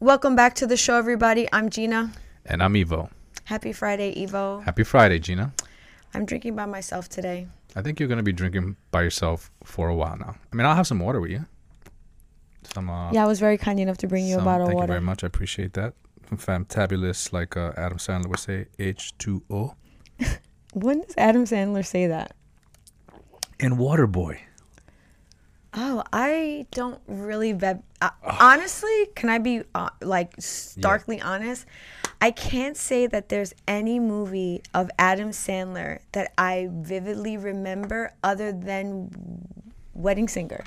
Welcome back to the show, everybody. I'm Jeanna. And I'm Ivo. Happy Friday, Ivo. Happy Friday, Jeanna. I'm drinking by myself today. I think you're gonna be drinking by yourself for a while now. I mean, I'll have some water with you. Some. Uh, Yeah, I was very kind enough to bring you a bottle of thank you very much. I appreciate that. Some fantabulous, like uh, Adam Sandler would say, H2O. When does Adam Sandler say that? And Waterboy. Oh, I don't really bet. Uh, honestly, can I be uh, like starkly honest? I can't say that there's any movie of Adam Sandler that I vividly remember other than Wedding Singer.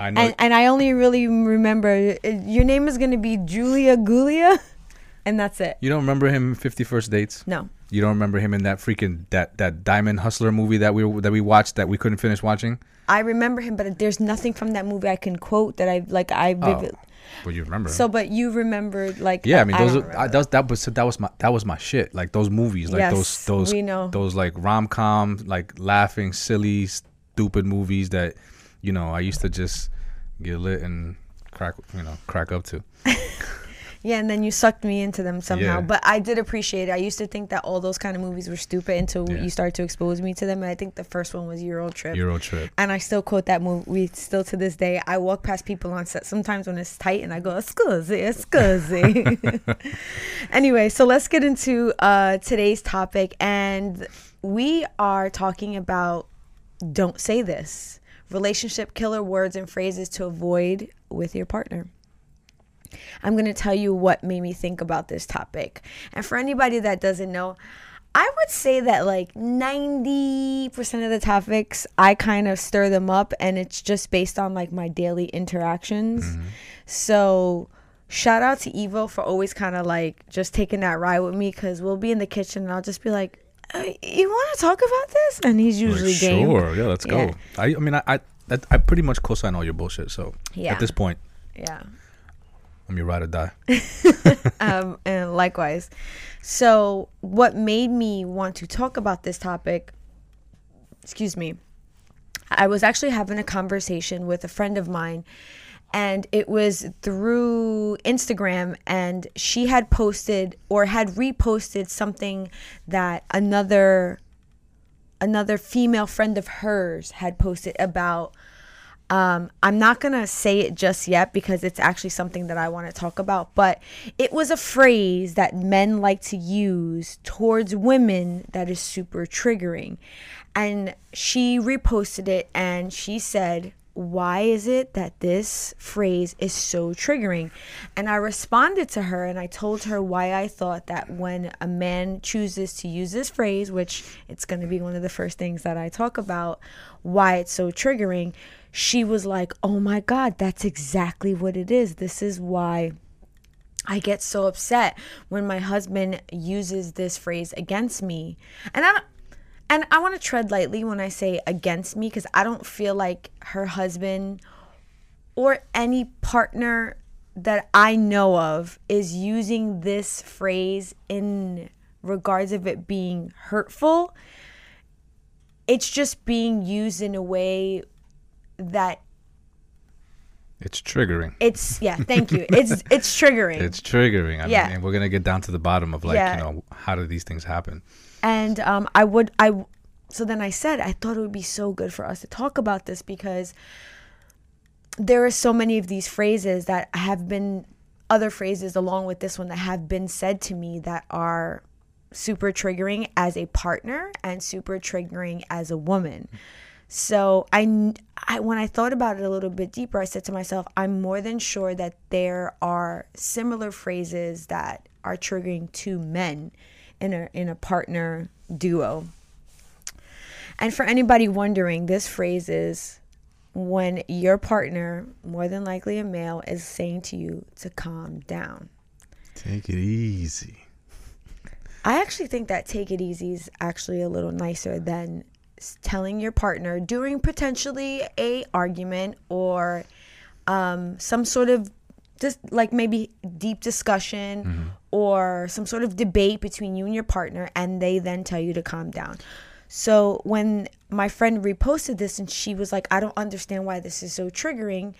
I know. And and I only really remember uh, your name is going to be Julia Gulia and that's it. you don't remember him in Fifty First Dates? No. You don't remember him in that freaking that that Diamond Hustler movie that we that we watched that we couldn't finish watching? I remember him, but there's nothing from that movie I can quote that I like. I oh. vivid. Well, you remember. So, but you remembered like Yeah, I mean those. I, was that was that was my that was my shit. Like those movies, like Yes, those those we know. those like rom com, like laughing, silly, stupid movies that you know I used to just get lit and crack you know crack up to. yeah, and then you sucked me into them somehow. Yeah. But I did appreciate it. I used to think that all those kind of movies were stupid until Yeah. you started to expose me to them. And I think the first one was Euro Trip. Euro trip. and I still quote that movie still to this day. I walk past people on set sometimes when it's tight and I go, scusi, scusi. anyway, so let's get into uh, today's topic. And we are talking about don't say this relationship killer words and phrases to avoid with your partner. I'm going to tell you what made me think about this topic. And for anybody that doesn't know, I would say that like 90% of the topics, I kind of stir them up and it's just based on like my daily interactions. So, shout out to Ivo for always kind of like just taking that ride with me because we'll be in the kitchen and I'll just be like, uh, you want to talk about this? And he's usually Like, game. sure, yeah, let's Yeah. go. I I mean I I, I pretty much co-sign all your bullshit. So Yeah. at this point, Yeah. I'm your ride or die. um, and likewise. So, what made me want to talk about this topic, excuse me, I was actually having a conversation with a friend of mine, and it was through Instagram, and she had posted or had reposted something that another another female friend of hers had posted about um, I'm not going to say it just yet because it's actually something that I want to talk about, but it was a phrase that men like to use towards women that is super triggering. And she reposted it and she said, Why is it that this phrase is so triggering? And I responded to her and I told her why I thought that when a man chooses to use this phrase, which it's going to be one of the first things that I talk about, why it's so triggering she was like, "Oh my god, that's exactly what it is. This is why I get so upset when my husband uses this phrase against me." And I and I want to tread lightly when I say against me cuz I don't feel like her husband or any partner that I know of is using this phrase in regards of it being hurtful. It's just being used in a way that It's triggering. it's yeah thank you it's it's triggering It's triggering. I Yeah. mean, and we're gonna get down to the bottom of like Yeah. you know how do these things happen. And um i would i so then i said i thought it would be so good for us to talk about this because there are so many of these phrases that have been other phrases along with this one that have been said to me that are super triggering as a partner and super triggering as a woman. So I, I when i thought about it a little bit deeper i said to myself i'm more than sure that there are similar phrases that are triggering to men in a in a partner duo and for anybody wondering this phrase is when your partner more than likely a male is saying to you to calm down Take it easy. I actually think that take it easy is actually a little nicer than telling your partner during potentially a argument or um, some sort of just like maybe deep discussion mm-hmm. or some sort of debate between you and your partner and they then tell you to calm down. So when my friend reposted this and she was like, I don't understand why this is so triggering.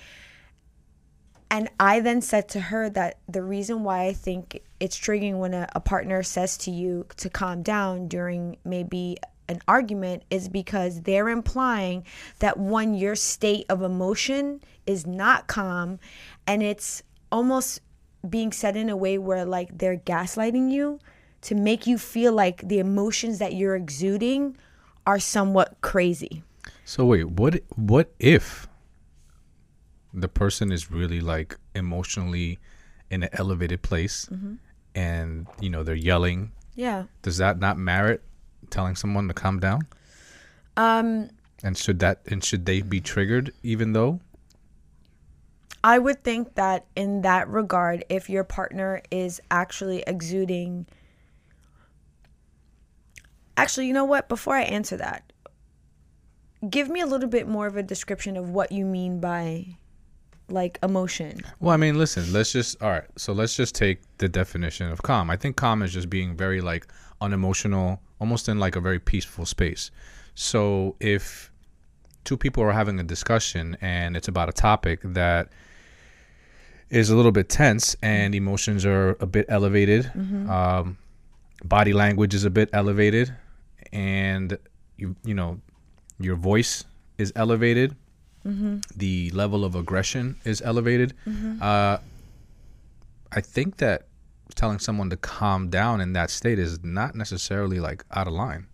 And I then said to her that the reason why I think it's triggering when a, a partner says to you to calm down during maybe an argument is because they're implying that one, your state of emotion is not calm and it's almost being said in a way where like they're gaslighting you to make you feel like the emotions that you're exuding are somewhat crazy. So wait, what what if the person is really like emotionally in an elevated place and you know they're yelling? Yeah. Does that not merit telling someone to calm down? Um And should that and should they be triggered even though? I would think that in that regard, if your partner is actually exuding. Actually, you know what? Before I answer that, give me a little bit more of a description of what you mean by like emotion. Well, I mean, listen, let's just all right. So let's just take the definition of calm. I think calm is just being very like unemotional, almost in like a very peaceful space. So if two people are having a discussion and it's about a topic that is a little bit tense and emotions are a bit elevated, um, body language is a bit elevated, and you you know your voice is elevated. The level of aggression is elevated. Uh, I think that telling someone to calm down in that state is not necessarily like out of line.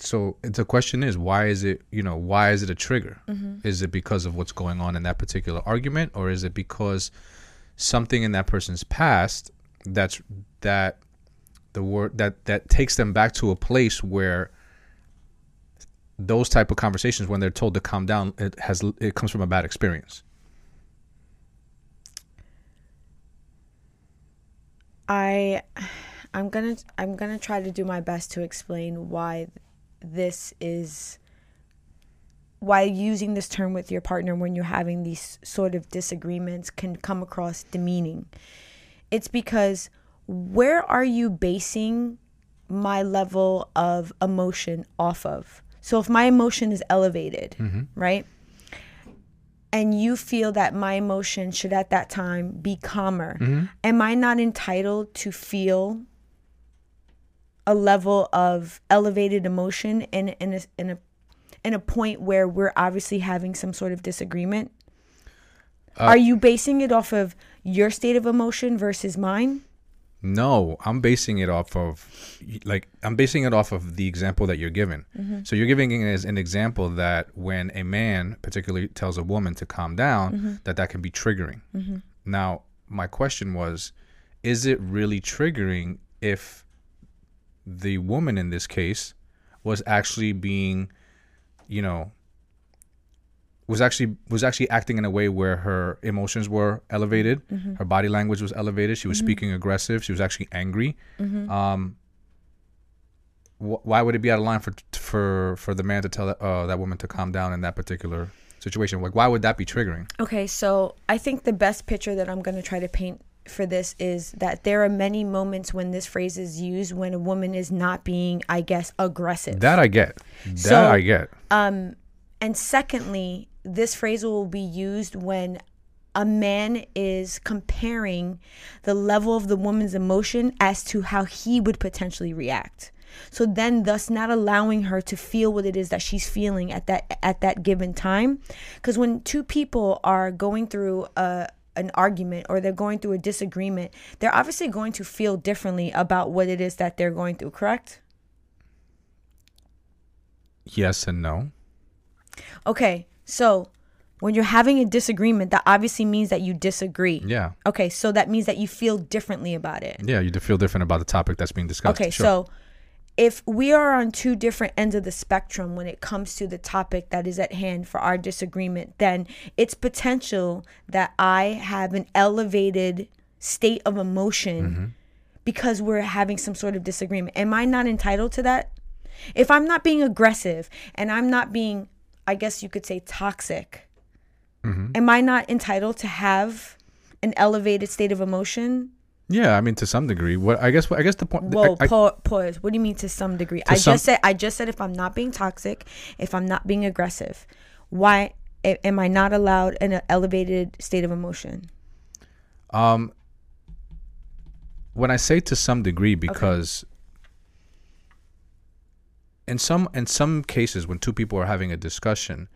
So the question is, why is it, you know, why is it a trigger? Mm-hmm. Is it because of what's going on in that particular argument, or is it because something in that person's past that's that the word that that takes them back to a place where those type of conversations when they're told to calm down it has it comes from a bad experience I I'm going to I'm going to try to do my best to explain why this is why using this term with your partner when you're having these sort of disagreements can come across demeaning. It's because where are you basing my level of emotion off of? So if my emotion is elevated, mm-hmm. right? And you feel that my emotion should at that time be calmer, mm-hmm. am I not entitled to feel a level of elevated emotion in in a, in a in a point where we're obviously having some sort of disagreement? Uh, Are you basing it off of your state of emotion versus mine? no i'm basing it off of like i'm basing it off of the example that you're given. Mm-hmm. So you're giving as an example that when a man particularly tells a woman to calm down mm-hmm. that that can be triggering. Mm-hmm. Now my question was is it really triggering if the woman in this case was actually being you know was actually was actually acting in a way where her emotions were elevated. Her body language was elevated. She was speaking aggressive. She was actually angry. Um wh- why would it be out of line for for for the man to tell that, uh, that woman to calm down in that particular situation? Like why would that be triggering? Okay, so I think the best picture that I'm going to try to paint for this is that there are many moments when this phrase is used when a woman is not being, I guess, aggressive. that i get that So- i get Um, and secondly, this phrase will be used when a man is comparing the level of the woman's emotion as to how he would potentially react. So then thus not allowing her to feel what it is that she's feeling at that at that given time because when two people are going through a an argument or they're going through a disagreement, they're obviously going to feel differently about what it is that they're going through, correct? yes and no Okay, so when you're having a disagreement, that obviously means that you disagree. yeah Okay, so that means that you feel differently about it. yeah you feel different about the topic that's being discussed Okay, Sure. so if we are on two different ends of the spectrum when it comes to the topic that is at hand for our disagreement, then it's potential that I have an elevated state of emotion mm-hmm. because we're having some sort of disagreement. Am I not entitled to that? If I'm not being aggressive and I'm not being, I guess you could say, toxic, mm-hmm. am I not entitled to have an elevated state of emotion? Yeah i mean to some degree what i guess i guess the point Whoa, I- I- pa- pause. What do you mean to some degree? I some- just said I just said if I'm not being toxic, if I'm not being aggressive, why am I not allowed an elevated state of emotion? Um, when I say to some degree, because in some in some cases, when two people are having a discussion,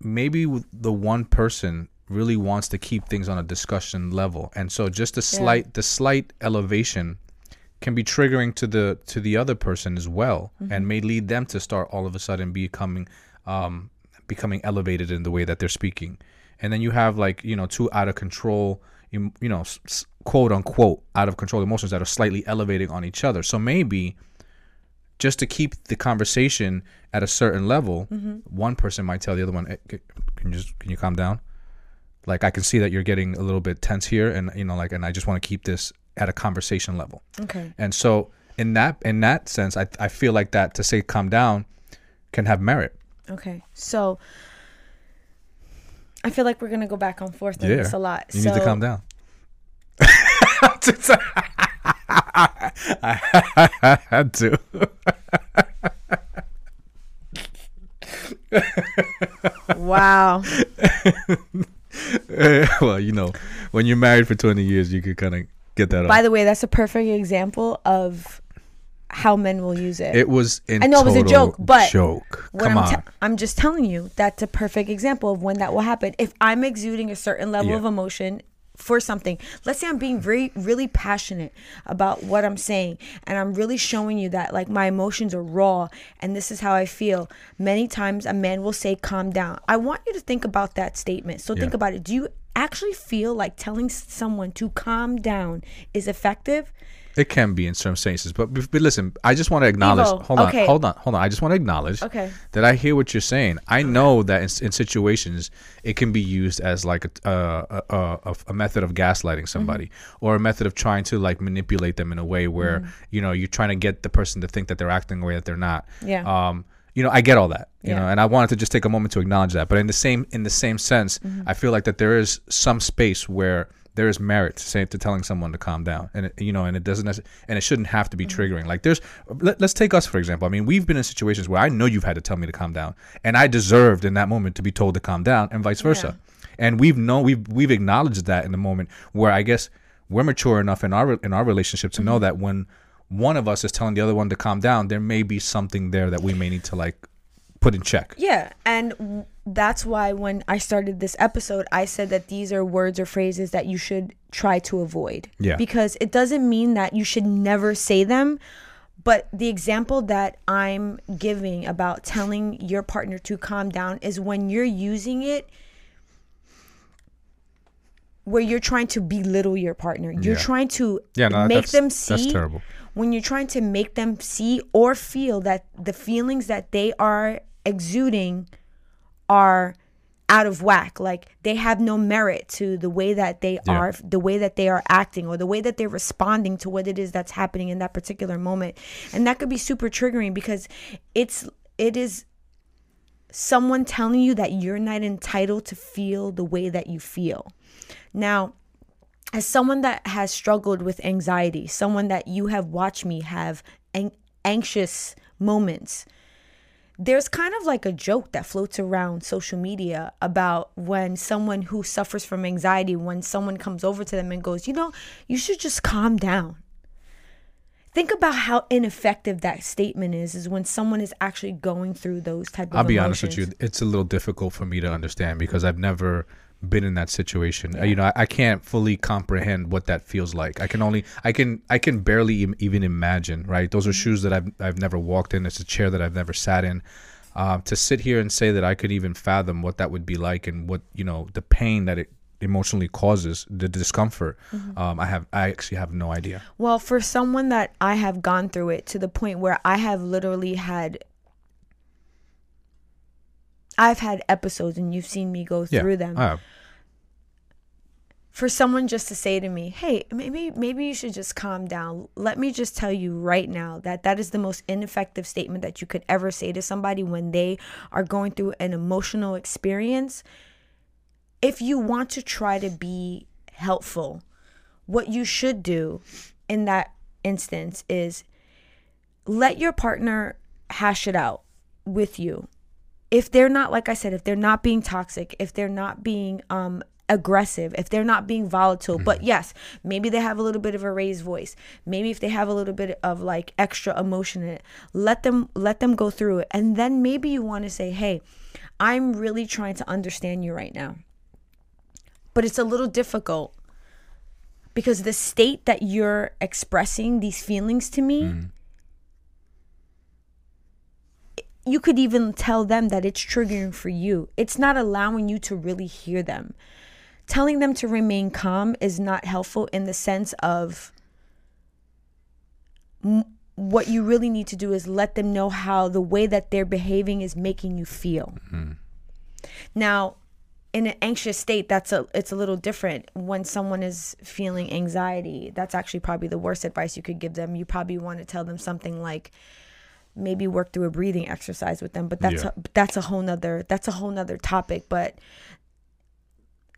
maybe the one person really wants to keep things on a discussion level, and so just the slight the slight elevation can be triggering to the to the other person as well, and may lead them to start all of a sudden becoming um, becoming elevated in the way that they're speaking, and then you have like you know two out of control em- you know quote unquote out of control emotions that are slightly elevating on each other. So maybe just to keep the conversation at a certain level, one person might tell the other one, "Eh, c- "Can you just can you calm down?" Like I can see that you're getting a little bit tense here, and you know, like, and I just want to keep this at a conversation level. Okay. And so in that in that sense, I I feel like that to say calm down can have merit. Okay. So I feel like we're gonna go back and forth on this a lot. You so, need to calm down. I had to. Wow. well, you know, when you're married for 20 years, you could kind of get that off. By off. the way, that's a perfect example of how men will use it. It was in I know it was a joke, but joke. Come I'm, on. te- I'm just telling you that's a perfect example of when that will happen. If I'm exuding a certain level Yeah. of emotion for something, let's say I'm being very, really passionate about what I'm saying, and I'm really showing you that like my emotions are raw and this is how I feel. Many times a man will say, "Calm down." I want you to think about that statement. So think about it. Do you actually feel like telling someone to calm down is effective? It can be in some cases, but but listen, I just want to acknowledge. Ivo, hold on, okay. hold on, hold on. I just want to acknowledge Okay. that I hear what you're saying. I know that in, in situations it can be used as like a uh, a, a, a, a method of gaslighting somebody mm-hmm. or a method of trying to like manipulate them in a way where mm-hmm. you know you're trying to get the person to think that they're acting a way that they're not. Yeah. Um. You know, I get all that. You Yeah. know, and I wanted to just take a moment to acknowledge that. But in the same in the same sense, mm-hmm. I feel like that there is some space where there is merit to say to telling someone to calm down, and it, you know, and it doesn't, necess- and it shouldn't have to be mm-hmm. triggering. Like there's, let, let's take us for example. I mean, we've been in situations where I know you've had to tell me to calm down, and I deserved in that moment to be told to calm down, and vice versa. And we've known we've we've acknowledged that in the moment where I guess we're mature enough in our in our relationship to know mm-hmm. that when one of us is telling the other one to calm down, there may be something there that we may need to like put in check. Yeah, and that's why when I started this episode, I said that these are words or phrases that you should try to avoid. Yeah. Because it doesn't mean that you should never say them, but the example that I'm giving about telling your partner to calm down is when you're using it where you're trying to belittle your partner. You're Yeah. trying to Yeah, no, make that's- them that's see terrible. when you're trying to make them see or feel that the feelings that they are exuding are out of whack. Like they have no merit to the way that they Yeah. are the way that they are acting or the way that they're responding to what it is that's happening in that particular moment. And that could be super triggering because it's it is someone telling you that you're not entitled to feel the way that you feel. Now as someone that has struggled with anxiety, someone that you have watched me have an- anxious moments, there's kind of like a joke that floats around social media about when someone who suffers from anxiety, when someone comes over to them and goes, you know, you should just calm down. Think about how ineffective that statement is, is when someone is actually going through those type of I'll be honest with you, it's a little difficult for me to understand because I've never been in that situation. Uh, You know, I, I can't fully comprehend what that feels like. I can only, I can, I can barely em- even imagine. Right? Those are Mm-hmm. shoes that I've, I've never walked in. It's a chair that I've never sat in. Uh, to sit here and say that I could even fathom what that would be like and what you know the pain that it emotionally causes, the discomfort. Mm-hmm. Um, I have, I actually have no idea. Well, for someone that I have gone through it to the point where I have literally had I've had episodes and you've seen me go Yeah, through them. I have. For someone just to say to me, "Hey, maybe maybe you should just calm down." Let me just tell you right now that that is the most ineffective statement that you could ever say to somebody when they are going through an emotional experience. If you want to try to be helpful, what you should do in that instance is let your partner hash it out with you. If they're not like I said, if they're not being toxic, if they're not being um aggressive, if they're not being volatile, but yes, maybe they have a little bit of a raised voice. Maybe if they have a little bit of like extra emotion in it, let them let them go through it. And then maybe you want to say, "Hey, I'm really trying to understand you right now." But it's a little difficult because the state that you're expressing these feelings to me you could even tell them that it's triggering for you. It's not allowing you to really hear them. Telling them to remain calm is not helpful in the sense of m- what you really need to do is let them know how the way that they're behaving is making you feel. Mm-hmm. Now, in an anxious state, that's a it's a little different. When someone is feeling anxiety, that's actually probably the worst advice you could give them. You probably want to tell them something like maybe work through a breathing exercise with them but that's Yeah. a, that's a whole nother that's a whole nother topic but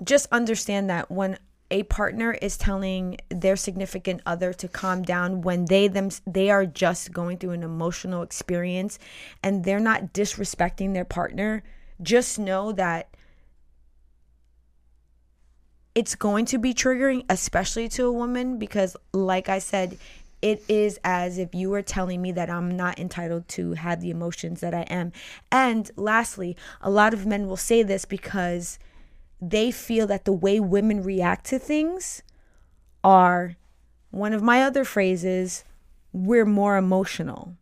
just understand that when a partner is telling their significant other to calm down when they them they are just going through an emotional experience and they're not disrespecting their partner just know that it's going to be triggering especially to a woman because like i said it is as if you were telling me that i'm not entitled to have the emotions that i am. And lastly a lot of men will say this because they feel that the way women react to things are one of my other phrases we're more emotional.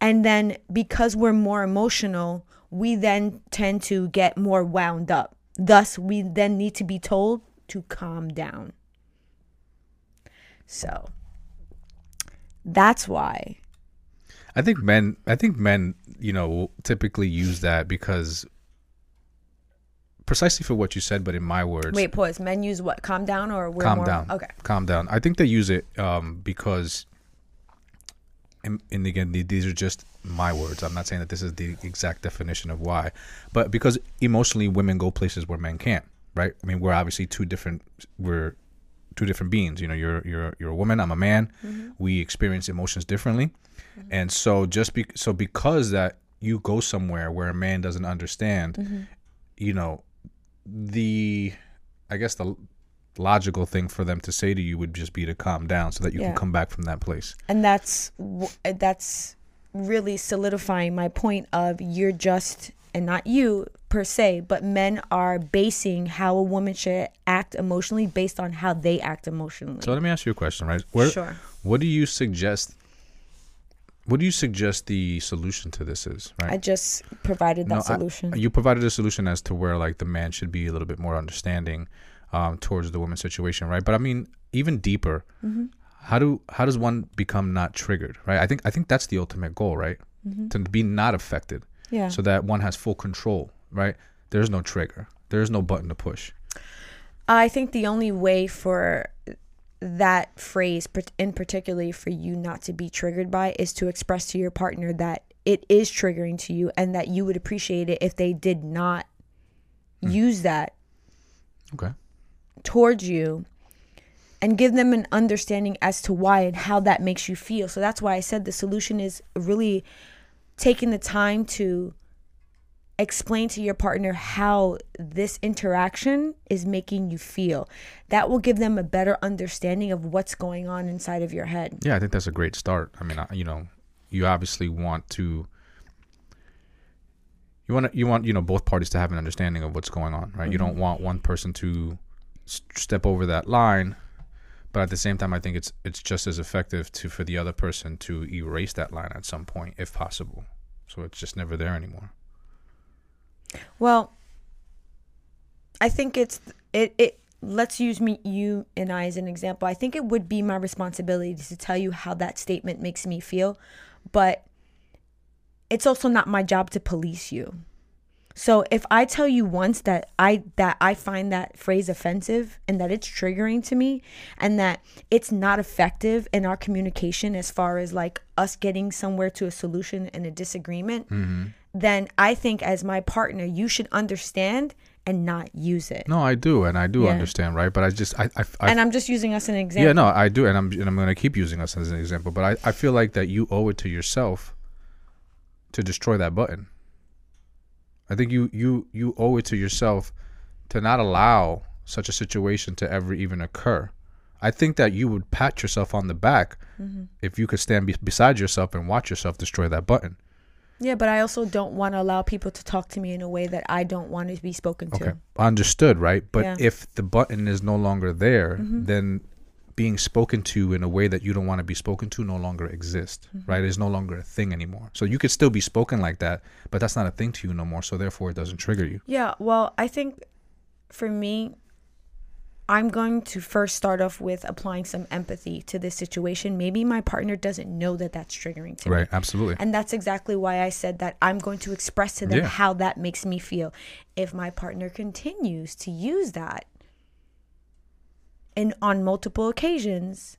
And then because we're more emotional we then tend to get more wound up. Thus we then need to be told to calm down. So that's why I think men. I think men. You know, typically use that because precisely for what you said, but in my words, wait pause men use what calm down or we're calm more down. okay calm down. I think they use it um, because, and, and again, these are just my words. I'm not saying that this is the exact definition of why, but because emotionally, women go places where men can't. Right? I mean, we're obviously two different. We're two different beings. You know, you're you're you're a woman. I'm a man. Mm-hmm. We experience emotions differently, mm-hmm. and so just be so because that you go somewhere where a man doesn't understand, mm-hmm. you know, the I guess the logical thing for them to say to you would just be to calm down so that you Yeah. can come back from that place. and that's that's really solidifying my point of you're just and not you per se but men are basing how a woman should act emotionally based on how they act emotionally So let me ask you a question, right? Where, Sure. What do you suggest? What do you suggest the solution to this is? Right. i just provided that No, I- solution you provided a solution as to where like the man should be a little bit more understanding um, towards the woman's situation, right? But I mean, even deeper, Mm-hmm. how do how does one become not triggered, right? I think I think that's the ultimate goal, right? To be not affected, Mm-hmm. yeah so that one has full control, right? There's no trigger, there's no button to push. I think the only way for that phrase, in particularly for you not to be triggered by, is to express to your partner that it is triggering to you and that you would appreciate it if they did not hmm. use that Okay. towards you and give them an understanding as to why and how that makes you feel. So that's why I said the solution is really taking the time to explain to your partner how this interaction is making you feel. That will give them a better understanding of what's going on inside of your head. Yeah, I think that's a great start. I mean, I- you know, you obviously want to you want to, you want you know both parties to have an understanding of what's going on, right? You don't mm-hmm. want one person to s- step over that line, but at the same time, I think it's it's just as effective to for the other person to erase that line at some point, if possible. So it's just never there anymore. Well, I think it's it it let's use me you and I as an example. I think it would be my responsibility to tell you how that statement makes me feel, but it's also not my job to police you. So if I tell you once that I that I find that phrase offensive and that it's triggering to me and that it's not effective in our communication as far as like us getting somewhere to a solution in a disagreement, mm-hmm. Then I think as my partner you should understand and not use it. No, I do, and I do Yeah. understand, right? But I just I I, I and I'm just using us as an example. Yeah, no, I do, and I'm and I'm going to keep using us as an example. But I, I feel like that you owe it to yourself to destroy that button. I think you you you owe it to yourself to not allow such a situation to ever even occur. I think that you would pat yourself on the back Mm-hmm. if you could stand be- beside yourself and watch yourself destroy that button. Yeah, but I also don't want to allow people to talk to me in a way that I don't want to be spoken to. Okay, understood, right? But Yeah. if the button is no longer there, mm-hmm. then being spoken to in a way that you don't want to be spoken to no longer exists, mm-hmm. right? It's no longer a thing anymore. So you could still be spoken like that, but that's not a thing to you no more. So therefore, it doesn't trigger you. Yeah, well, I think for me, I'm going to first start off with applying some empathy to this situation. Maybe my partner doesn't know that that's triggering to me. Right? Absolutely. And that's exactly why I said that I'm going to express to them Yeah. how that makes me feel. If my partner continues to use that and on multiple occasions,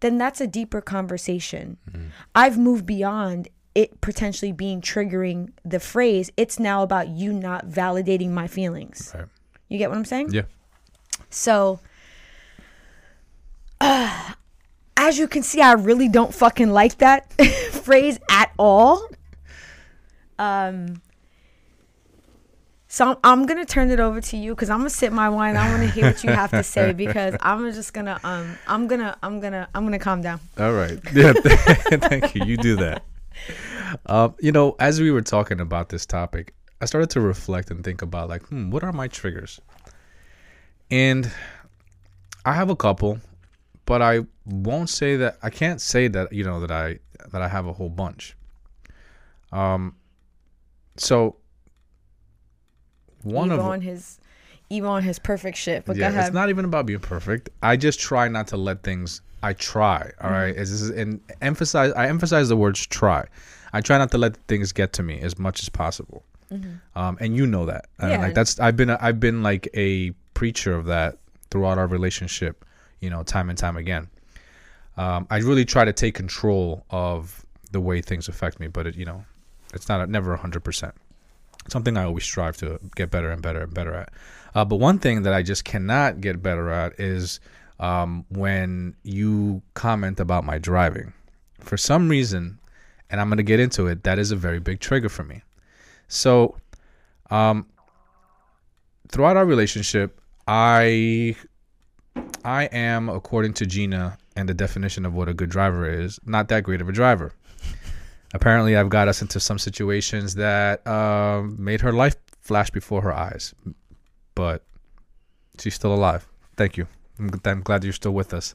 then that's a deeper conversation. Mm-hmm. I've moved beyond it potentially being triggering the phrase. It's now about you not validating my feelings. Right. You get what I'm saying? Yeah. So, uh, as you can see, I really don't fucking like that phrase at all. Um, so I'm, I'm gonna turn it over to you because I'm gonna sip my wine. I want to hear what you have to say because I'm just gonna um I'm gonna I'm gonna I'm gonna calm down. All right. Yeah. Thank you. You do that. Um, you know, as we were talking about this topic, I started to reflect and think about like, hmm, what are my triggers? And I have a couple, but I won't say that I can't say that, you know, that I that I have a whole bunch. Um so one Ivo of on his on his perfect shit. But yeah, go ahead. it's not even about being perfect. I just try not to let things. I try. All Mm-hmm. right, Is this is and emphasize. I emphasize the words try. I try not to let things get to me as much as possible. Um, and you know that. And Mm-hmm. Like that's I've been I've been like a preacher of that throughout our relationship. You know, time and time again. Um, I really try to take control of the way things affect me, but it, you know, it's not never hundred percent something I always strive to get better and better and better at. Uh, but one thing that I just cannot get better at is um, when you comment about my driving. For some reason, and I'm going to get into it, that is a very big trigger for me. So, um, throughout our relationship, I I am, according to Jeanna and the definition of what a good driver is, not that great of a driver apparently I've got us into some situations that um, made her life flash before her eyes. But she's still alive. Thank you. I'm, I'm glad you're still with us.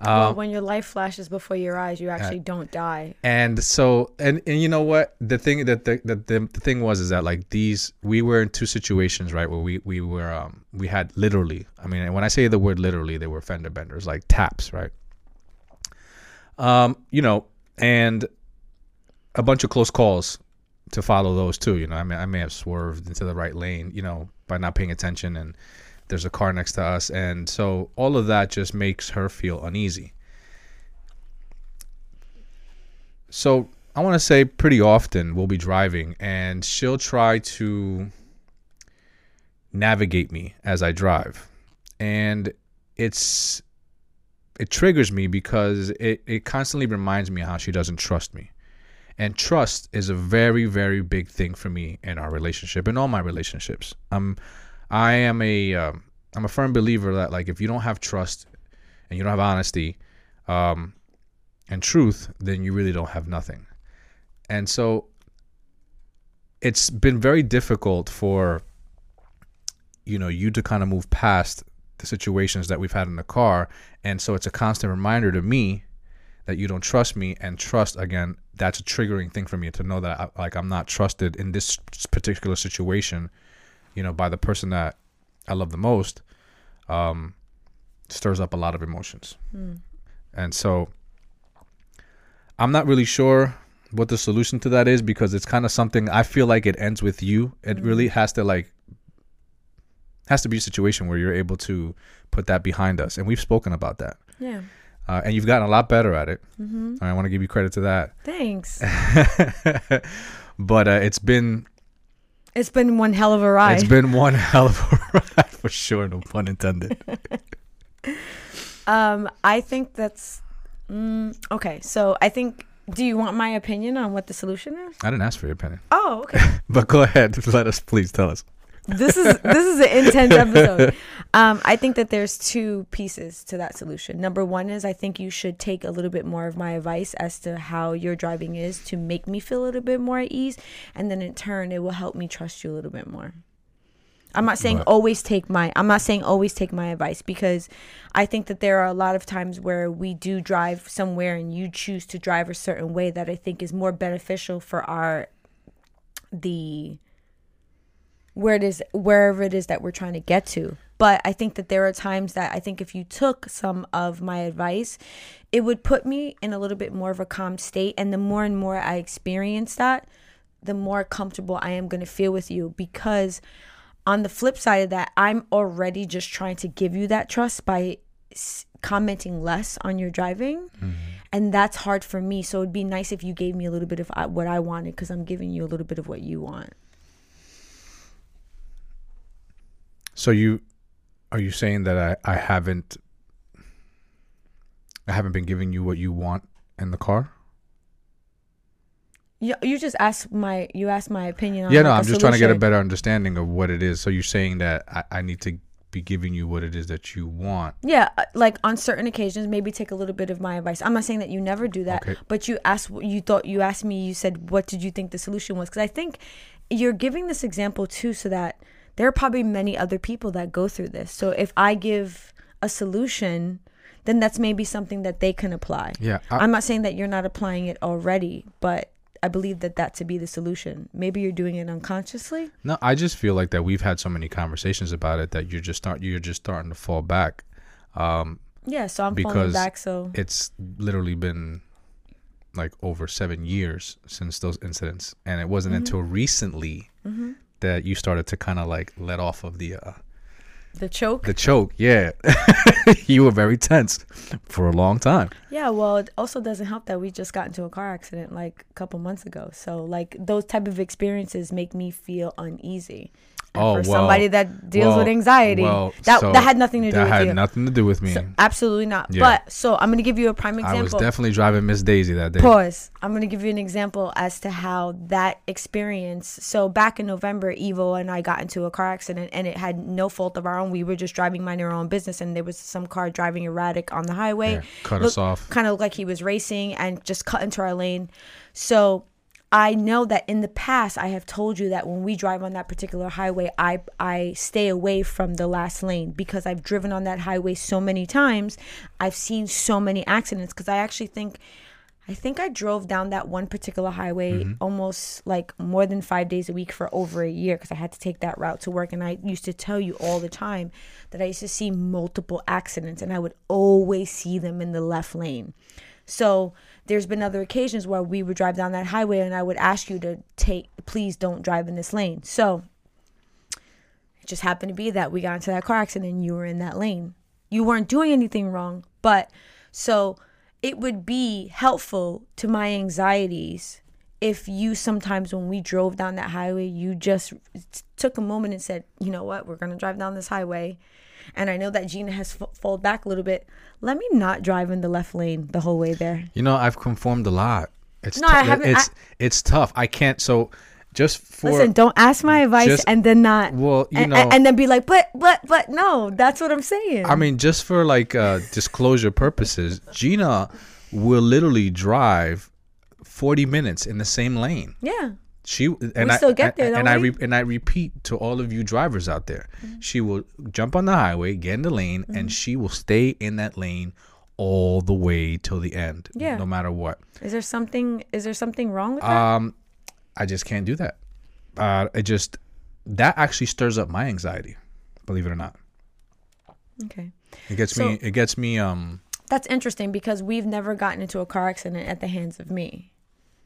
Well, Um, when your life flashes before your eyes, you actually don't die. and so, and, and you know what? The thing that the, the, the, the thing was is that like these, we were in two situations, right? Where we, we were, um, we had literally, I mean, when I say the word literally, they were fender benders, like taps, right? Um, you know, and a bunch of close calls to follow those too. You know, I mean, I may have swerved into the right lane, you know, by not paying attention, and there's a car next to us, and so all of that just makes her feel uneasy. So I want to say pretty often we'll be driving, and she'll try to navigate me as I drive, and it's it triggers me because it, it constantly reminds me how she doesn't trust me. And trust is a very, very big thing for me in our relationship, in all my relationships. I'm, I am a, um, I'm a firm believer that like if you don't have trust and you don't have honesty, um, and truth, then you really don't have nothing. And so, it's been very difficult for, you know, you to kind of move past the situations that we've had in the car, and so it's a constant reminder to me that you don't trust me. And trust again that's a triggering thing for me to know that I, like i'm not trusted in this particular situation you know by the person that i love the most um stirs up a lot of emotions and so i'm not really sure what the solution to that is because it's kind of something i feel like it ends with you it really has to like has to be a situation where you're able to put that behind us and we've spoken about that Yeah. uh, and you've gotten a lot better at it. I want to give you credit to that. Thanks. but uh, it's been It's been one hell of a ride. it's been one hell of a ride for sure. No pun intended. Um, I think that's mm, okay. So I think Do you want my opinion on what the solution is? I didn't ask for your opinion, Oh, okay. but go ahead. Let us please tell us. this is this is an intense episode. Um, I think that there's two pieces to that solution. Number one is I think you should take a little bit more of my advice as to how your driving is to make me feel a little bit more at ease, and then in turn it will help me trust you a little bit more. I'm not saying Right. always take my I'm not saying always take my advice because I think that there are a lot of times where we do drive somewhere and you choose to drive a certain way that I think is more beneficial for our the where it is wherever it is that we're trying to get to but i think that there are times that i think if you took some of my advice it would put me in a little bit more of a calm state. And the more and more i experience that the more comfortable i am going to feel with you. Because on the flip side of that i'm already just trying to give you that trust by s- commenting less on your driving. And that's hard for me. So it'd be nice if you gave me a little bit of uh, what i wanted because i'm giving you a little bit of what you want. So you are you saying that I, I haven't I haven't been giving you what you want in the car? You, you just asked my you asked my opinion on yeah, no, like, I'm just trying to get a better understanding of what it is. So you're saying that I, I need to be giving you what it is that you want. yeah uh, like on certain occasions maybe take a little bit of my advice i'm not saying that you never do that Okay. but you asked you thought you asked me you said what did you think the solution was because i think you're giving this example too so that there are probably many other people that go through this. So if i give a solution then that's maybe something that they can apply. Yeah, I- i'm not saying that you're not applying it already but i believe that that to be the solution. Maybe you're doing it unconsciously. No, I just feel like that we've had so many conversations about it that you're just start you're just starting to fall back. Um, yeah so i'm falling back so it's literally been like over seven years since those incidents, and it wasn't until recently that you started to kind of like let off of the uh, the choke the choke. Yeah, you were very tense for a long time. Yeah, well, it also doesn't help that we just got into a car accident like a couple months ago. So, like those type of experiences make me feel uneasy. Oh, for well- somebody that deals well- with anxiety, well, that so that had nothing to do that with had you. nothing to do with me. So, absolutely not. Yeah. But so I'm gonna give you a prime example. I was definitely driving Miss Daisy that day. Pause. I'm gonna give you an example as to how that experience. So back in November, Ivo and I got into a car accident, and it had no fault of our own. We were just driving minding our own business, and there was some car driving erratic on the highway. Yeah, cut us off. Kind of looked like he was racing and just cut into our lane. So I know that in the past I have told you that when we drive on that particular highway, I I stay away from the last lane because I've driven on that highway so many times. I've seen so many accidents because I actually think I think I drove down that one particular highway mm-hmm. almost like more than 5 days a week for over a year because I had to take that route to work and I used to tell you all the time that I used to see multiple accidents and I would always see them in the left lane. So there's been other occasions where we would drive down that highway and I would ask you to take, please don't drive in this lane. So it just happened to be that we got into that car accident and you were in that lane. You weren't doing anything wrong, but so it would be helpful to my anxieties if you sometimes when we drove down that highway you just took a moment and said you know what we're going to drive down this highway and i know that Jeanna has f- back a little bit let me not drive in the left lane the whole way there You know, I've conformed a lot. It's No, tou- I haven't- It's it's tough. I can't. So just for listen don't ask my advice just- and then not well, you and, know, and then be like but but but no that's what i'm saying I mean, just for like uh, disclosure purposes, Jeanna will literally drive forty minutes in the same lane. yeah She and We I still get there, and, and I re, and I repeat to all of you drivers out there, Mm-hmm. she will jump on the highway, get in the lane, and she will stay in that lane all the way till the end, Yeah. no matter what. is there something is there something wrong with that Um, I just can't do that. Uh, it just that actually stirs up my anxiety, believe it or not. okay It gets So- me. It gets me. Um, That's interesting because we've never gotten into a car accident at the hands of me.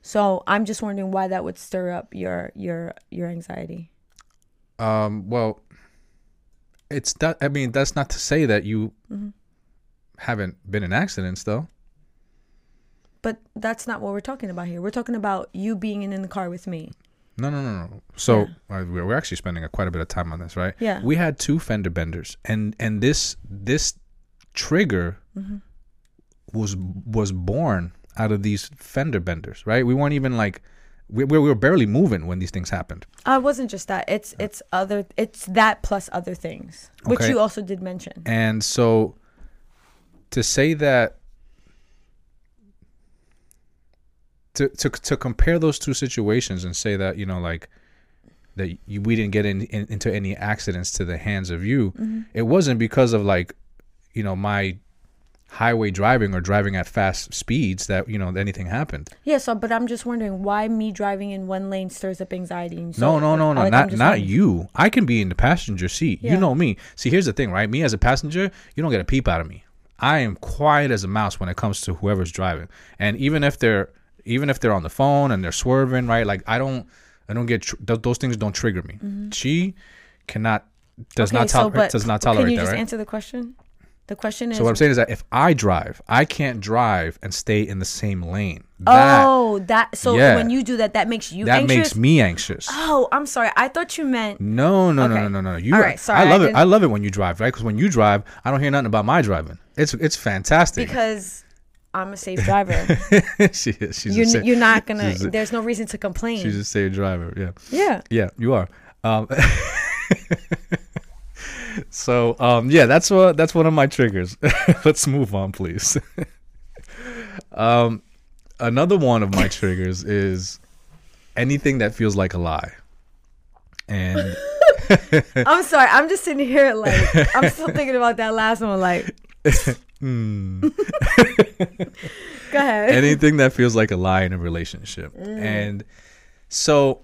So I'm just wondering why that would stir up your your your anxiety. um. Well, it's that. I mean, that's not to say that you Mm-hmm. haven't been in accidents, though. But that's not what we're talking about here. We're talking about you being in, in the car with me. No, no, no, no. So uh, we're we're actually spending a, quite a bit of time on this, right? Yeah. We had two fender benders, and and this this trigger Mm-hmm. was was born out of these fender benders, right? We weren't even like we, we were barely moving when these things happened. Uh, it wasn't just that. It's it's other. It's that plus other things, which Okay. you also did mention. And so to say that to to to compare those two situations and say that, you know, like that you, we didn't get in, in, into any accidents to the hands of you, it wasn't because of like, you know, my highway driving or driving at fast speeds that, you know, anything happened. Yeah. So, but I'm just wondering why me driving in one lane stirs up anxiety. And No, so, no, no, no, like, not not wondering. you. I can be in the passenger seat. Yeah. You know me. See, here's the thing, right? Me as a passenger, you don't get a peep out of me. I am quiet as a mouse when it comes to whoever's driving. And even if they're even if they're on the phone and they're swerving, right? Like I don't I don't get tr- those things don't trigger me. She cannot does Mm-hmm. Okay, not so, tolerate but does not Can tolerate you that, just right? answer the question? The question is. so what I'm saying is that if I drive, I can't drive and stay in the same lane. That oh, that. So Yeah. when you do that, that makes you that anxious. makes me anxious. Oh, I'm sorry. I thought you meant. No, no, no, Okay. no, no, no. You, All right, sorry, I love I it. I love it when you drive, right? Because when you drive, I don't hear nothing about my driving. It's it's fantastic. Because I'm a safe driver. she is. She's you're, a sa- you're not gonna. there's no reason to complain. She's a safe driver. Yeah, yeah. yeah, you are. Um, so um, yeah, that's what that's one of my triggers. Let's move on, please. um, another one of my triggers is anything that feels like a lie, and I'm sorry. I'm just sitting here like I'm still thinking about that last one. Like, hmm. go ahead. anything that feels like a lie in a relationship, Mm. and so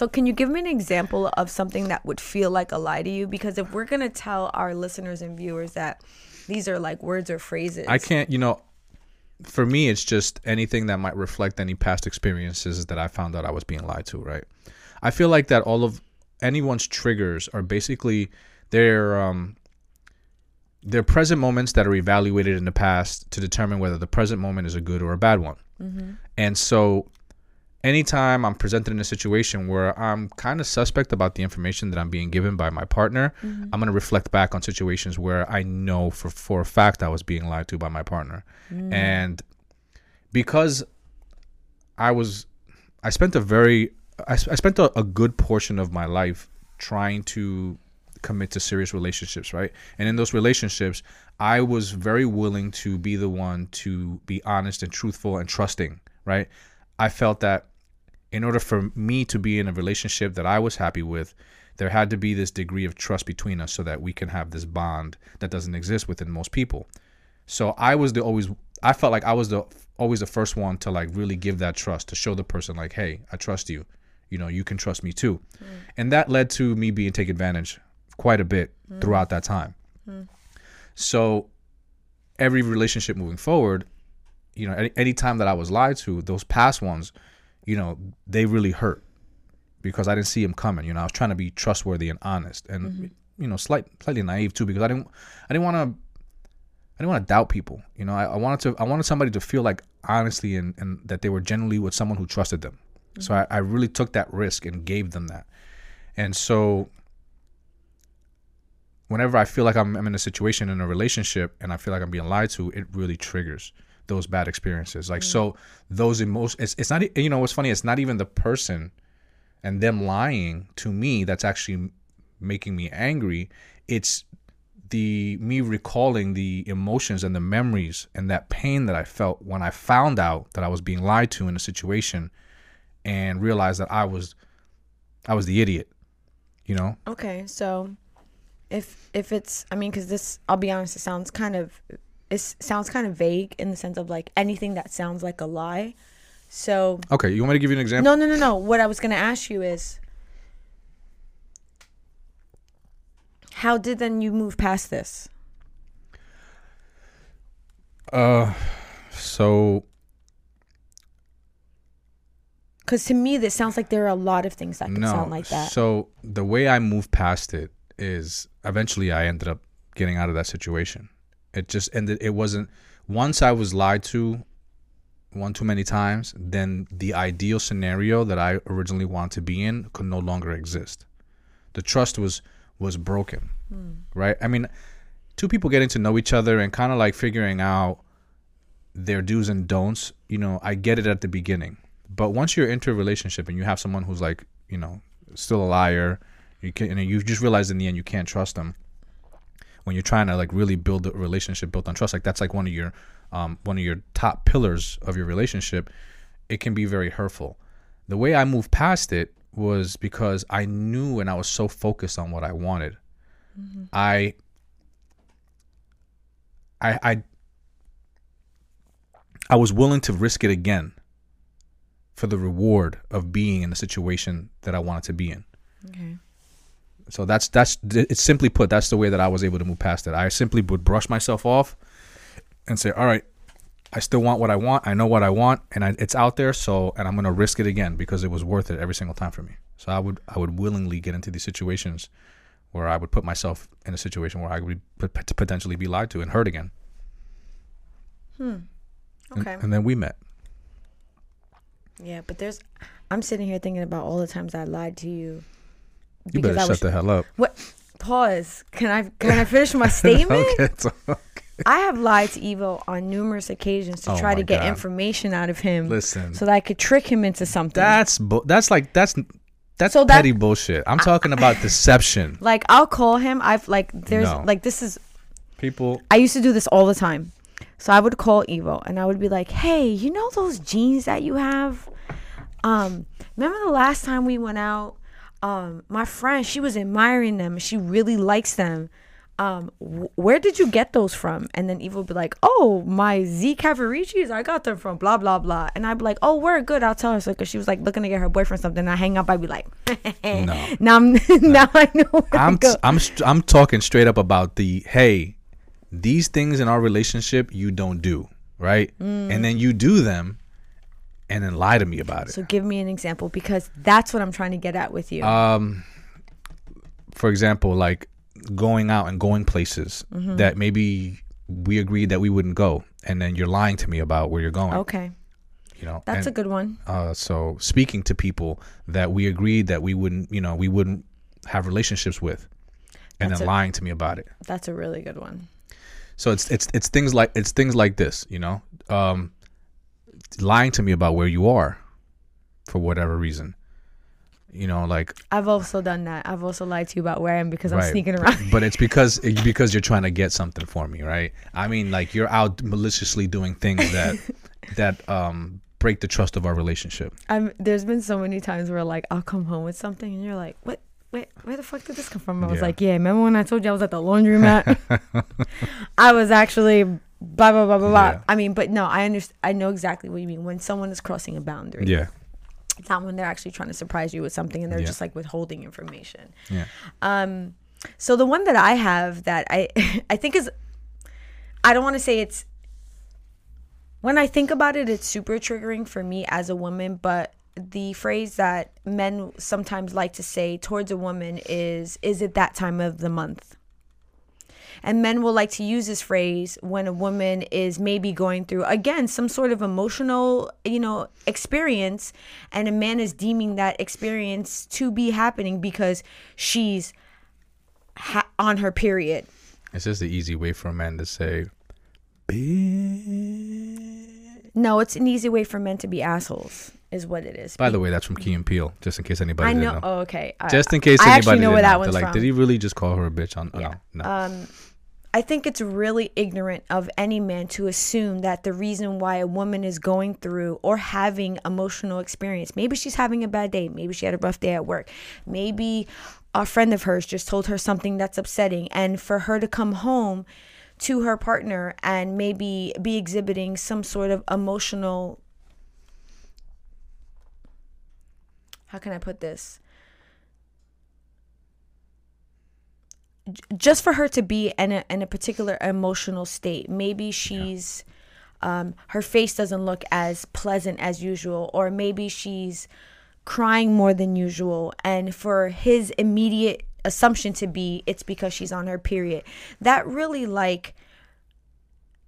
So, can you give me an example of something that would feel like a lie to you? Because if we're gonna tell our listeners and viewers that these are like words or phrases, I can't, you know, for me, it's just anything that might reflect any past experiences that I found out I was being lied to, right? I feel like that all of anyone's triggers are basically their um their present moments that are evaluated in the past to determine whether the present moment is a good or a bad one. And so anytime I'm presented in a situation where I'm kind of suspect about the information that I'm being given by my partner, mm-hmm. I'm going to reflect back on situations where I know for, for a fact I was being lied to by my partner. Mm. And because I was, I spent a very, I spent a, a good portion of my life trying to commit to serious relationships, right? And in those relationships, I was very willing to be the one to be honest and truthful and trusting, right? I felt that in order for me to be in a relationship that I was happy with, there had to be this degree of trust between us so that we can have this bond that doesn't exist within most people. So I was the always I felt like I was the always the first one to like really give that trust to show the person like, "Hey, I trust you. You know, you can trust me too." Mm. And that led to me being taken advantage quite a bit mm. throughout that time. Mm. So every relationship moving forward, you know, any, any time that I was lied to, those past ones, you know, they really hurt because I didn't see them coming. You know, I was trying to be trustworthy and honest, and mm-hmm. you know, slight, slightly naive too, because I didn't, I didn't want to, I didn't want to doubt people. You know, I, I wanted to, I wanted somebody to feel like honestly and, and that they were genuinely with someone who trusted them. Mm-hmm. So I, I really took that risk and gave them that, and so whenever I feel like I'm, I'm in a situation in a relationship and I feel like I'm being lied to, it really triggers those bad experiences. Like so, those emotions. It's, it's not. You know what's funny? It's not even the person and them lying to me that's actually making me angry. It's the me recalling the emotions and the memories and that pain that I felt when I found out that I was being lied to in a situation and realized that I was I was the idiot. You know? Okay, so if if it's, I mean, because this, I'll be honest, it sounds kind of, it sounds kind of vague in the sense of like anything that sounds like a lie. So Okay, you want me to give you an example? no, no, no, no. What I was gonna ask you is, how did then you move past this? Uh, so Because to me, this sounds like there are a lot of things that can no. sound like that. So the way I moved past it is eventually I ended up getting out of that situation. It just ended. It wasn't once I was lied to one too many times. Then the ideal scenario that I originally wanted to be in could no longer exist. The trust was was broken, hmm. right? I mean, two people getting to know each other and kind of like figuring out their do's and don'ts, you know, I get it at the beginning. But once you're into a relationship and you have someone who's like, you know, still a liar, you can, and you just realize in the end you can't trust them. When you're trying to like really build a relationship built on trust, like that's like one of your, um, one of your top pillars of your relationship. It can be very hurtful. The way I moved past it was because I knew and I was so focused on what I wanted. I I I I was willing to risk it again for the reward of being in the situation that I wanted to be in. Okay. So that's that's it's simply put that's the way that I was able to move past it. I simply would brush myself off and say, "All right, I still want what I want. I know what I want, and I, it's out there. So, and I'm gonna risk it again because it was worth it every single time for me. So I would I would willingly get into these situations where I would put myself in a situation where I would pot- pot- potentially be lied to and hurt again. Hmm. And- Okay. And, then we met. Yeah, but there's. I'm sitting here thinking about all the times I lied to you. You better I shut was- the hell up. What? Pause. Can I can I finish my statement? okay, so- I have lied to Ivo on numerous occasions to Oh try to get God. information out of him. Listen. So that I could trick him into something. that's bu- that's like that's that's So that- petty bullshit. I'm talking about deception. like I'll call him. I've like there's No. like this is People, I used to do this all the time. So I would call Ivo and I would be like, "Hey, you know those jeans that you have? Um, remember the last time we went out? Um, my friend, she was admiring them. She really likes them. Um, wh- where did you get those from?" And then Ivo would be like, "Oh, my Z Cavariccis. I got them from blah blah blah." And I'd be like, "Oh, we're good. I'll tell her." So because she was like looking to get her boyfriend something, I hang up. I'd be like, No. Now I'm now I know I'm. I'm st- I'm talking straight up about the hey, these things in our relationship you don't do, right? Mm. And then you do them and then lie to me about it. So give me an example because that's what I'm trying to get at with you. um for example, like going out and going places Mm-hmm. that maybe we agreed that we wouldn't go and then you're lying to me about where you're going, okay, you know. that's a good one. uh so speaking to people that we agreed that we wouldn't, you know, we wouldn't have relationships with and That's then a- lying to me about it. That's a really good one. So it's it's it's things like it's things like this, you know, um, lying to me about where you are, for whatever reason, you know, like I've also done that. I've also lied to you about where I am because I'm sneaking around. But it's because it's because you're trying to get something for me, right? I mean, like you're out maliciously doing things that that um break the trust of our relationship. I'm, there's been so many times where like I'll come home with something and you're like, what? Wait, where the fuck did this come from? I was Yeah. like, yeah, remember when I told you I was at the laundromat? I was actually blah blah blah blah blah. Yeah. I mean, but no, I understand. I know exactly what you mean when someone is crossing a boundary. Yeah, It's not when they're actually trying to surprise you with something and they're Yeah. just like withholding information. yeah. Um, so the one that I have that I I think is I don't want to say it's when I think about it, it's super triggering for me as a woman, but the phrase that men sometimes like to say towards a woman is is it that time of the month? And men will like to use this phrase when a woman is maybe going through again some sort of emotional, you know, experience and a man is deeming that experience to be happening because she's ha- on her period. It's just the easy way for a man to say, "Bitch." No, it's an easy way for men to be assholes, is what it is. By the way, that's from Key and Peele, just in case anybody I didn't know. know. Oh, okay. Just in case I anybody actually know where that know. one's They're like, from. did he really just call her a bitch? On Yeah. no, no. Um, I think it's really ignorant of any man to assume that the reason why a woman is going through or having emotional experience, maybe she's having a bad day, maybe she had a rough day at work, maybe a friend of hers just told her something that's upsetting, and for her to come home to her partner and maybe be exhibiting some sort of emotional how can I put this? Just for her to be in a in a particular emotional state. Maybe she's um, her face doesn't look as pleasant as usual, or maybe she's crying more than usual, and for his immediate assumption to be it's because she's on her period. That really like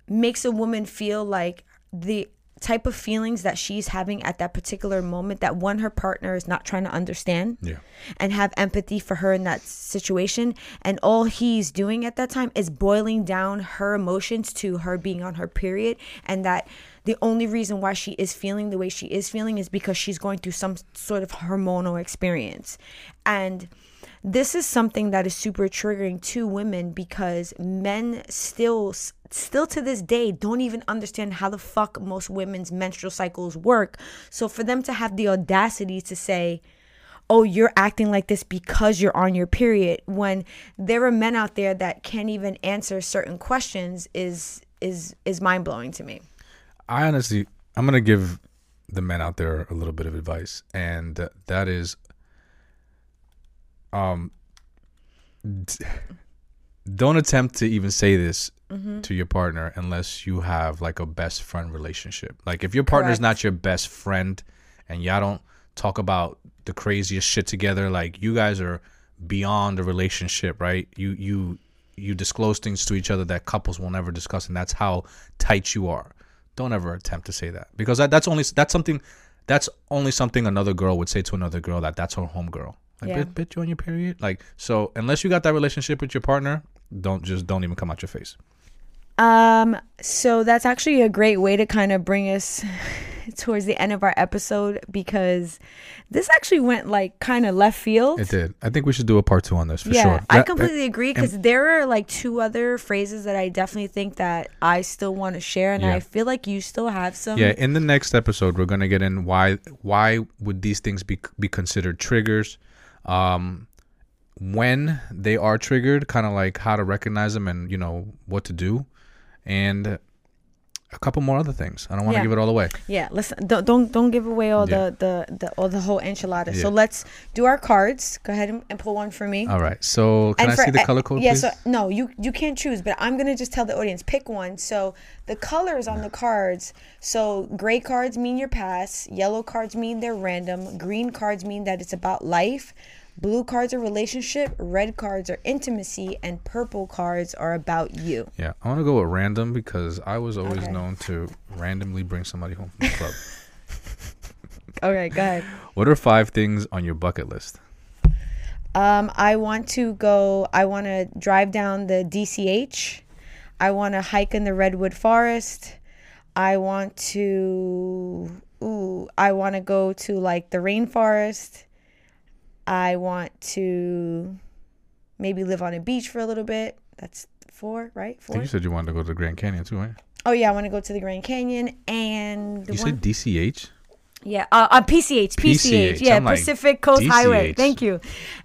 makes a woman feel like the type of feelings that she's having at that particular moment that one her partner is not trying to understand Yeah. and have empathy for her in that situation. And all he's doing at that time is boiling down her emotions to her being on her period. And that the only reason why she is feeling the way she is feeling is because she's going through some sort of hormonal experience. And this is something that is super triggering to women because men still still to this day don't even understand how the fuck most women's menstrual cycles work. So for them to have the audacity to say oh you're acting like this because you're on your period when there are men out there that can't even answer certain questions is is is mind-blowing to me. I honestly, I'm gonna give the men out there a little bit of advice, and that is, um, don't attempt to even say this Mm-hmm. to your partner unless you have like a best friend relationship. Like if your partner's Correct. not your best friend, and y'all don't talk about the craziest shit together, like you guys are beyond a relationship, right? You you you disclose things to each other that couples will never discuss, and that's how tight you are. Don't ever attempt to say that because that, that's only that's something that's only something another girl would say to another girl that that's her home girl. Like, Yeah. bitch, bitch, you on your period? Like, so unless you got that relationship with your partner, don't just don't even come out your face. Um, so that's actually a great way to kind of bring us towards the end of our episode because this actually went like kind of left field. It did. I think we should do a part two on this for yeah, sure. I That- completely agree because there are like two other phrases that I definitely think that I still want to share, and Yeah. I feel like you still have some. Yeah, in the next episode, we're gonna get in why why would these things be be considered triggers, um, when they are triggered, kind of like how to recognize them and you know what to do, and a couple more other things. I don't want to Yeah. give it all away. Yeah, listen, don't don't, don't give away all Yeah. the, the the all the whole enchilada. So let's do our cards. Go ahead and, and pull one for me. All right. So can I see the uh, color code, Yeah, please? so no, you you can't choose, but I'm gonna just tell the audience pick one. So the colors on the cards. So gray cards mean your past. Yellow cards mean they're random. Green cards mean that it's about life. Blue cards are relationship. Red cards are intimacy, and purple cards are about you. yeah, I want to go with random because I was always Okay. known to randomly bring somebody home from the club. Okay, go ahead. what are five things on your bucket list? Um, I want to go. I want to drive down the DCH. I want to hike in the redwood forest. I want to. Ooh, I want to go to like the rainforest. I want to maybe live on a beach for a little bit. That's four, right? I think Four. you said you wanted to go to the Grand Canyon too, right? Oh yeah, I want to go to the Grand Canyon and You one, said DCH. yeah, uh, uh, PCH, PCH, PCH. yeah, I'm like, Pacific Coast Highway. Thank you.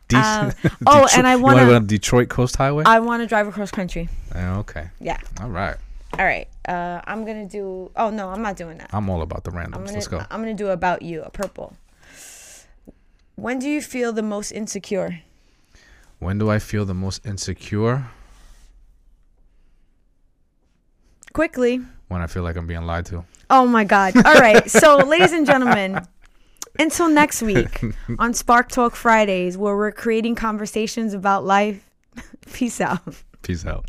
DC Um, oh, Detroit- and I wanna wanna- go on Detroit Coast Highway. I want to drive across country. Oh, okay. Yeah. All right. All right. Uh, I'm gonna do. Oh no, I'm not doing that. I'm all about the I'm randoms. gonna. Let's go. I'm gonna do about you, a purple. When do you feel the most insecure? When do I feel the most insecure? Quickly. When I feel like I'm being lied to. Oh my God. All right. So, ladies and gentlemen, until next week on Spark Talk Fridays, where we're creating conversations about life. Peace out. Peace out.